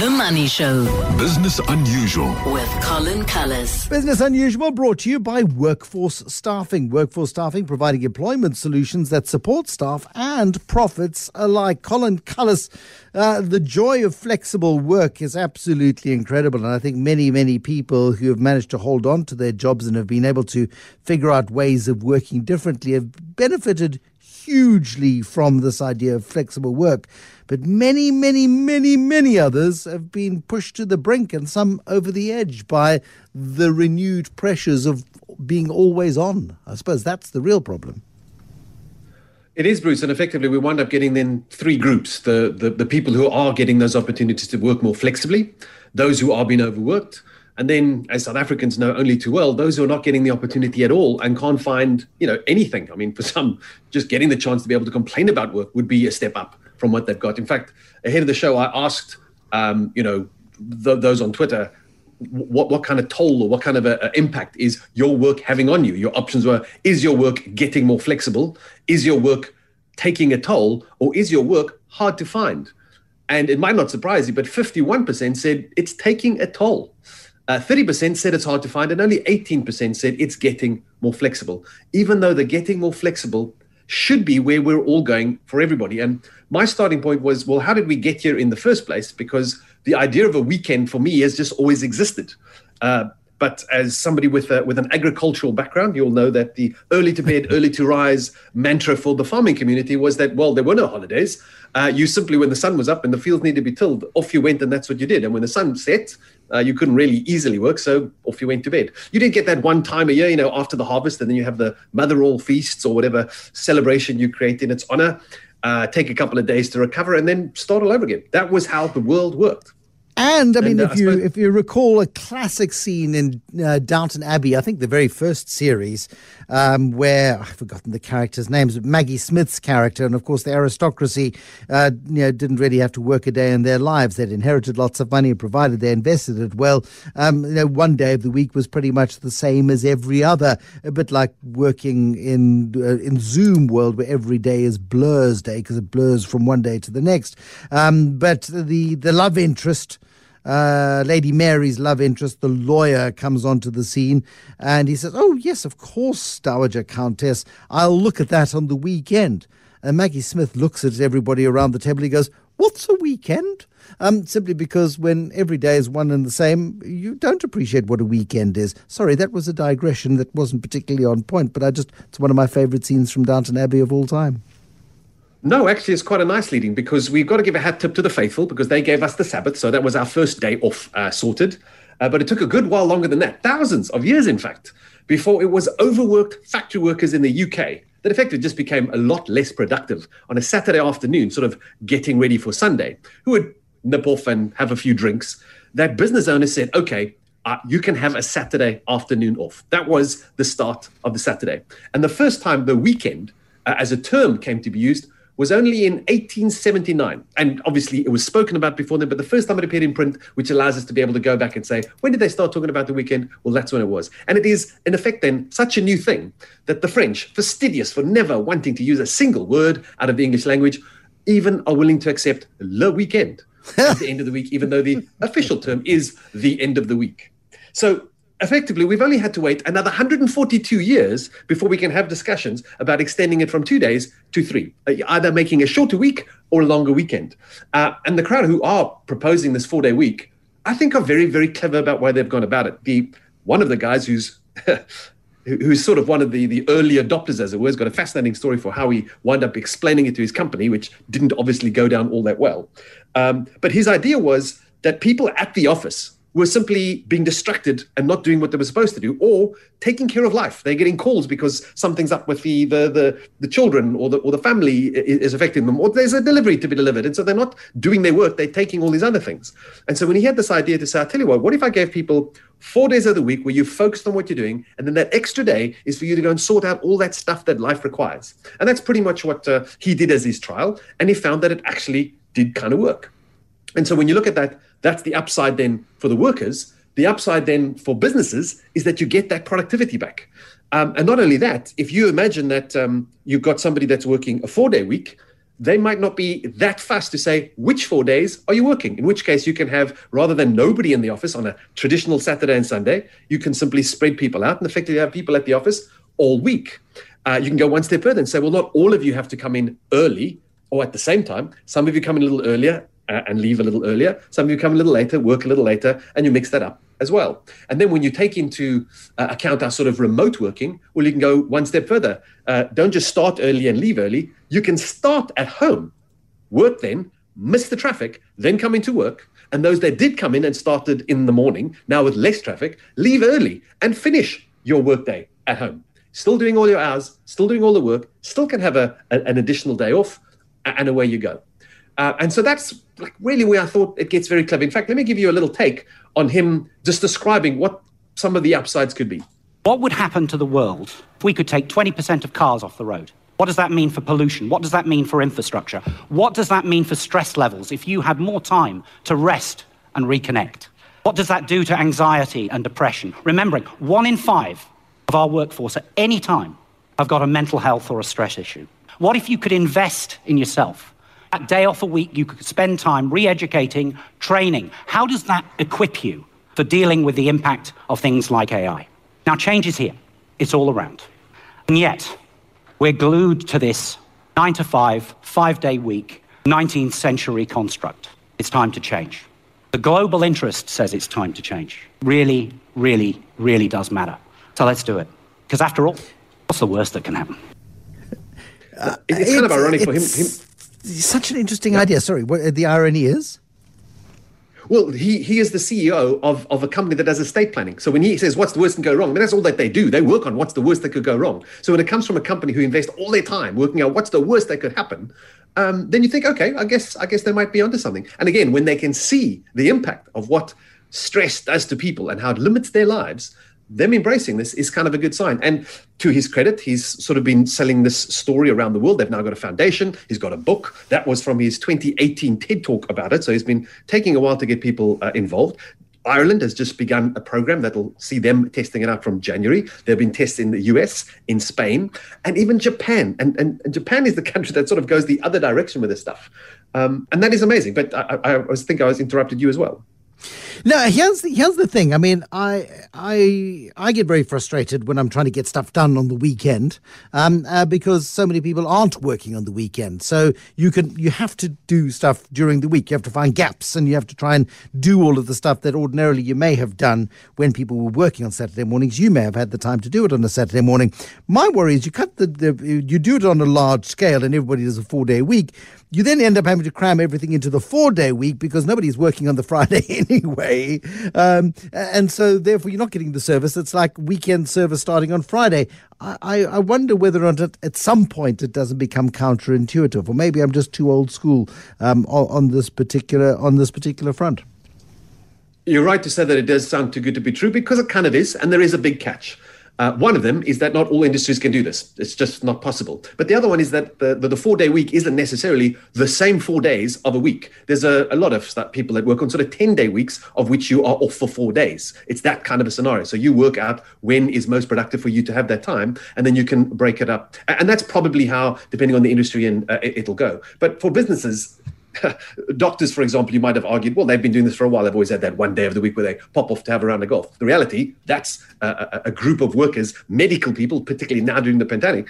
The Money Show Business Unusual. with Colin Cullis. Business Unusual brought to you by Workforce Staffing. Workforce Staffing providing employment solutions that support staff and profits alike. Colin Cullis, uh, the joy of flexible work is absolutely incredible. And I think many, many people who have managed to hold on to their jobs and have been able to figure out ways of working differently have benefited hugely from this idea of flexible work. But many, many, many, many others have been pushed to the brink and some over the edge by the renewed pressures of being always on. I suppose that's the real problem. It is, Bruce, and effectively we wind up getting then three groups: the, the the people who are getting those opportunities to work more flexibly, those who are being overworked, and then, as South Africans know only too well, those who are not getting the opportunity at all and can't find you know anything. I mean, for some, just getting the chance to be able to complain about work would be a step up from what they've got. In fact, ahead of the show, I asked um, you know th- those on Twitter what what kind of toll or what kind of a, a impact is your work having on you? Your options were: is your work getting more flexible? Is your work taking a toll, or is your work hard to find? And it might not surprise you, but 51% said it's taking a toll. Uh, 30% said it's hard to find, and only 18% said it's getting more flexible. Even though the getting more flexible should be where we're all going for everybody. And my starting point was, well, how did we get here in the first place? Because the idea of a weekend for me has just always existed. Uh, but as somebody with a, with an agricultural background, you'll know that the early to bed, early to rise mantra for the farming community was that well, there were no holidays. Uh, you simply, when the sun was up and the fields needed to be tilled, off you went, and that's what you did. And when the sun set, uh, you couldn't really easily work, so off you went to bed. You didn't get that one time a year, you know, after the harvest, and then you have the mother all feasts or whatever celebration you create in its honor. Uh, take a couple of days to recover, and then start all over again. That was how the world worked. And I mean, And, uh, if I you suppose- if you recall a classic scene in uh, Downton Abbey, I think the very first series, um, where I've forgotten the characters' names, but Maggie Smith's character, and of course the aristocracy, uh, you know, didn't really have to work a day in their lives. They'd inherited lots of money, provided they invested it well. Um, you know, one day of the week was pretty much the same as every other, a bit like working in uh, in Zoom world, where every day is Blur's day because it blurs from one day to the next. Um, but the the love interest uh, Lady Mary's love interest, the lawyer, comes onto the scene and he says, Oh, yes, of course, Dowager Countess. I'll look at that on the weekend. And Maggie Smith looks at everybody around the table. He goes, What's a weekend? Um, simply because when every day is one and the same, you don't appreciate what a weekend is. Sorry, that was a digression that wasn't particularly on point, but I just, it's one of my favorite scenes from Downton Abbey of all time. No, actually, it's quite a nice leading because we've got to give a hat tip to the faithful because they gave us the Sabbath. So that was our first day off uh, sorted. Uh, but it took a good while longer than that, thousands of years, in fact, before it was overworked factory workers in the UK that effectively just became a lot less productive on a Saturday afternoon, sort of getting ready for Sunday, who would nip off and have a few drinks. That business owner said, okay, uh, you can have a Saturday afternoon off. That was the start of the Saturday. And the first time the weekend uh, as a term came to be used was only in 1879. And obviously it was spoken about before then, but the first time it appeared in print, which allows us to be able to go back and say, when did they start talking about the weekend? Well, that's when it was. And it is, in effect, then such a new thing that the French, fastidious for never wanting to use a single word out of the English language, even are willing to accept le weekend at the end of the week, even though the official term is the end of the week. So effectively, we've only had to wait another 142 years before we can have discussions about extending it from two days to three, uh, either making a shorter week or a longer weekend. Uh, and the crowd who are proposing this four-day week, I think, are very, very clever about why they've gone about it. The one of the guys who's who's sort of one of the, the early adopters, as it were, has got a fascinating story for how he wound up explaining it to his company, which didn't obviously go down all that well. Um, but his idea was that people at the office were simply being distracted and not doing what they were supposed to do, or taking care of life. They're getting calls because something's up with the the the, the children or the or the family is affecting them, or there's a delivery to be delivered, and so they're not doing their work. They're taking all these other things. And so when he had this idea to say, I tell you what, what if I gave people four days of the week where you focused on what you're doing, and then that extra day is for you to go and sort out all that stuff that life requires. And that's pretty much what uh, he did as his trial, and he found that it actually did kind of work. And so when you look at that, that's the upside then for the workers. The upside then for businesses is that you get that productivity back. Um, and not only that, if you imagine that um, you've got somebody that's working a four day week, they might not be that fast to say which four days are you working. In which case, you can have rather than nobody in the office on a traditional Saturday and Sunday, you can simply spread people out and effectively you have people at the office all week. Uh, you can go one step further and say, well, not all of you have to come in early or at the same time. Some of you come in a little earlier and leave a little earlier. Some of you come a little later, work a little later, and you mix that up as well. And then when you take into uh, account our sort of remote working, well, you can go one step further. Uh, don't just start early and leave early. You can start at home, work then, miss the traffic, then come into work. And those that did come in and started in the morning, now with less traffic, leave early and finish your workday at home. Still doing all your hours, still doing all the work, still can have a an additional day off, and away you go. Uh, and so that's like really where I thought it gets very clever. In fact, let me give you a little take on him just describing what some of the upsides could be. What would happen to the world if we could take 20% of cars off the road? What does that mean for pollution? What does that mean for infrastructure? What does that mean for stress levels if you had more time to rest and reconnect? What does that do to anxiety and depression? Remembering, one in five of our workforce at any time have got a mental health or a stress issue. What if you could invest in yourself? That day off a week, you could spend time re educating, training. How does that equip you for dealing with the impact of things like AI? Now, change is here, it's all around. And yet, we're glued to this nine to five, five day week, 19th century construct. It's time to change. The global interest says it's time to change. Really, really, really does matter. So let's do it. Because after all, what's the worst that can happen? Uh, it's, kind of ironic for him, him such an interesting idea. Sorry, what the irony is? Well, he, he is the CEO of, of a company that does estate planning. So when he says what's the worst that can go wrong, I mean, that's all that they do. They work on what's the worst that could go wrong. So when it comes from a company who invests all their time working out what's the worst that could happen, um, then you think, okay, I guess I guess they might be onto something. And again, when they can see the impact of what stress does to people and how it limits their lives, them embracing this is kind of a good sign. And to his credit, he's sort of been selling this story around the world. They've now got a foundation. He's got a book. That was from his 2018 TED talk about it. So he's been taking a while to get people uh, involved. Ireland has just begun a program that'll see them testing it out from January. There have been tests in the US, in Spain, and even Japan. And, and, and Japan is the country that sort of goes the other direction with this stuff. Um, and that is amazing. But I, I, I think I was interrupted you as well. No, here's the, here's the thing. I mean, I I I get very frustrated when I'm trying to get stuff done on the weekend, um, uh, because so many people aren't working on the weekend. So you can you have to do stuff during the week. You have to find gaps, and you have to try and do all of the stuff that ordinarily you may have done when people were working on Saturday mornings. You may have had the time to do it on a Saturday morning. My worry is you cut the, the you do it on a large scale, and everybody does a four day week you then end up having to cram everything into the four day week because nobody's working on the Friday anyway. Um, and so, therefore, you're not getting the service. It's like weekend service starting on Friday. I, I wonder whether or not at some point it doesn't become counterintuitive, or maybe I'm just too old school um, on this particular on this particular front. You're right to say that it does sound too good to be true because it kind of is, and there is a big catch. Uh, one of them is that not all industries can do this. It's just not possible. But the other one is that the, the, the four day week isn't necessarily the same four days of a week. There's a, a lot of that people that work on sort of 10 day weeks of which you are off for four days. It's that kind of a scenario. So you work out when is most productive for you to have that time, and then you can break it up. And that's probably how, depending on the industry, and uh, it'll go. But for businesses, doctors, for example, you might have argued, well, they've been doing this for a while. They've always had that one day of the week where they pop off to have a round of golf. The reality, that's a, a group of workers, medical people, particularly now during the pandemic,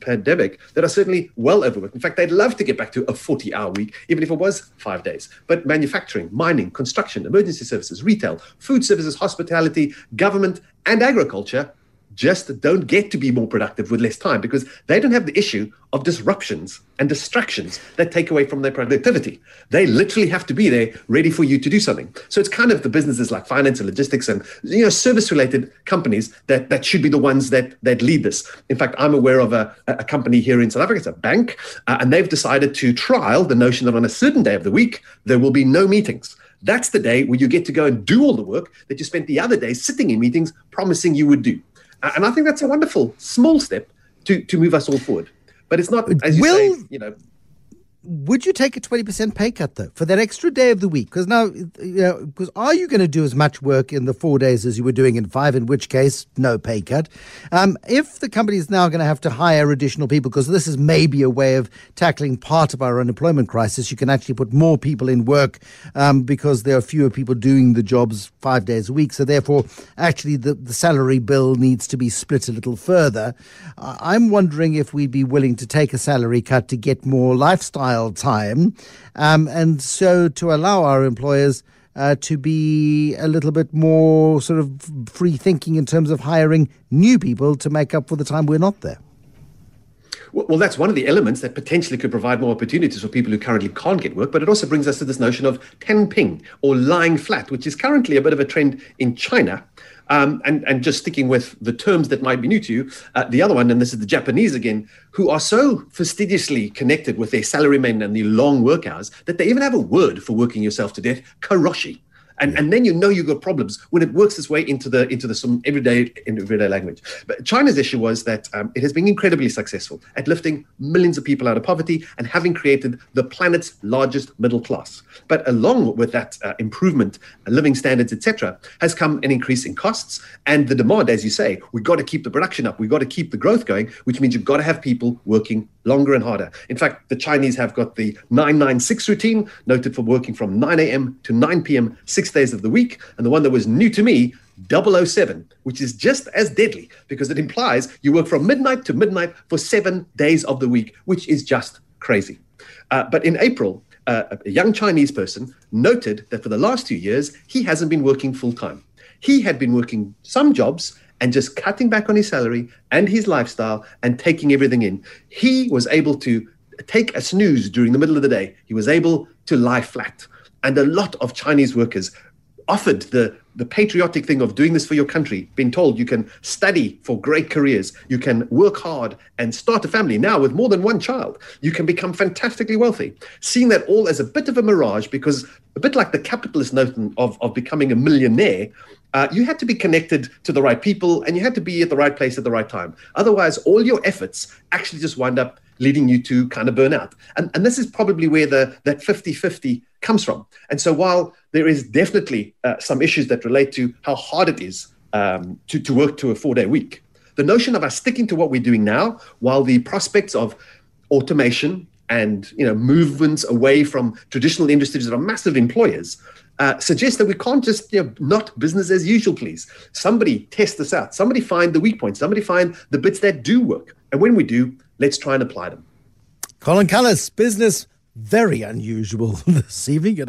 pandemic, that are certainly well overworked. In fact, they'd love to get back to a 40 hour week, even if it was five days. But manufacturing, mining, construction, emergency services, retail, food services, hospitality, government, and agriculture just don't get to be more productive with less time because they don't have the issue of disruptions and distractions that take away from their productivity. They literally have to be there ready for you to do something. So it's kind of the businesses like finance and logistics and you know service related companies that, that should be the ones that that lead this. In fact, I'm aware of a, a company here in South Africa, it's a bank, uh, and they've decided to trial the notion that on a certain day of the week there will be no meetings. That's the day where you get to go and do all the work that you spent the other day sitting in meetings promising you would do. Uh, and I think that's a wonderful small step to, to move us all forward. But it's not, as you will, say, you know. Would you take a 20% pay cut though for that extra day of the week? Because now, you know, because are you going to do as much work in the four days as you were doing in five, in which case, no pay cut? Um, if the company is now going to have to hire additional people, because this is maybe a way of tackling part of our unemployment crisis, you can actually put more people in work um, because there are fewer people doing the jobs five days a week. So therefore, actually, the, the salary bill needs to be split a little further. I'm wondering if we'd be willing to take a salary cut to get more lifestyle time, um, and so to allow our employers. Uh, to be a little bit more sort of free thinking in terms of hiring new people to make up for the time we're not there. Well, that's one of the elements that potentially could provide more opportunities for people who currently can't get work. But it also brings us to this notion of tang ping or lying flat, which is currently a bit of a trend in China. Um, and, and just sticking with the terms that might be new to you, uh, the other one, and this is the Japanese again, who are so fastidiously connected with their salarymen and the long work hours that they even have a word for working yourself to death, karoshi and yeah. and then you know you've got problems when it works its way into the into the some everyday everyday language. But China's issue was that um, it has been incredibly successful at lifting millions of people out of poverty and having created the planet's largest middle class. But along with that uh, improvement, uh, living standards, etc., has come an increase in costs and the demand. As you say, we've got to keep the production up. We've got to keep the growth going, which means you've got to have people working longer and harder. In fact, the Chinese have got the 996 routine, noted for working from 9 a.m. to 9 p.m. six days of the week. And the one that was new to me, 007, which is just as deadly because it implies you work from midnight to midnight for seven days of the week, which is just crazy. Uh, but in April, uh, a young Chinese person noted that for the last two years, he hasn't been working full time. He had been working some jobs and just cutting back on his salary and his lifestyle and taking everything in. He was able to take a snooze during the middle of the day. He was able to lie flat. And a lot of Chinese workers offered the, the patriotic thing of doing this for your country, being told you can study for great careers, you can work hard and start a family now with more than one child, you can become fantastically wealthy. Seeing that all as a bit of a mirage, because a bit like the capitalist notion of, of becoming a millionaire, uh, you had to be connected to the right people and you had to be at the right place at the right time. Otherwise, all your efforts actually just wind up leading you to kind of burn out. And, and this is probably where the that 50 50 comes from. And so while there is definitely uh, some issues that relate to how hard it is um, to, to work to a four day week, the notion of us sticking to what we're doing now, while the prospects of automation and you know movements away from traditional industries that are massive employers uh, suggest that we can't just you know not business as usual please. Somebody test this out. Somebody find the weak points. Somebody find the bits that do work. And when we do let's try and apply them. Colin cullis business very unusual this evening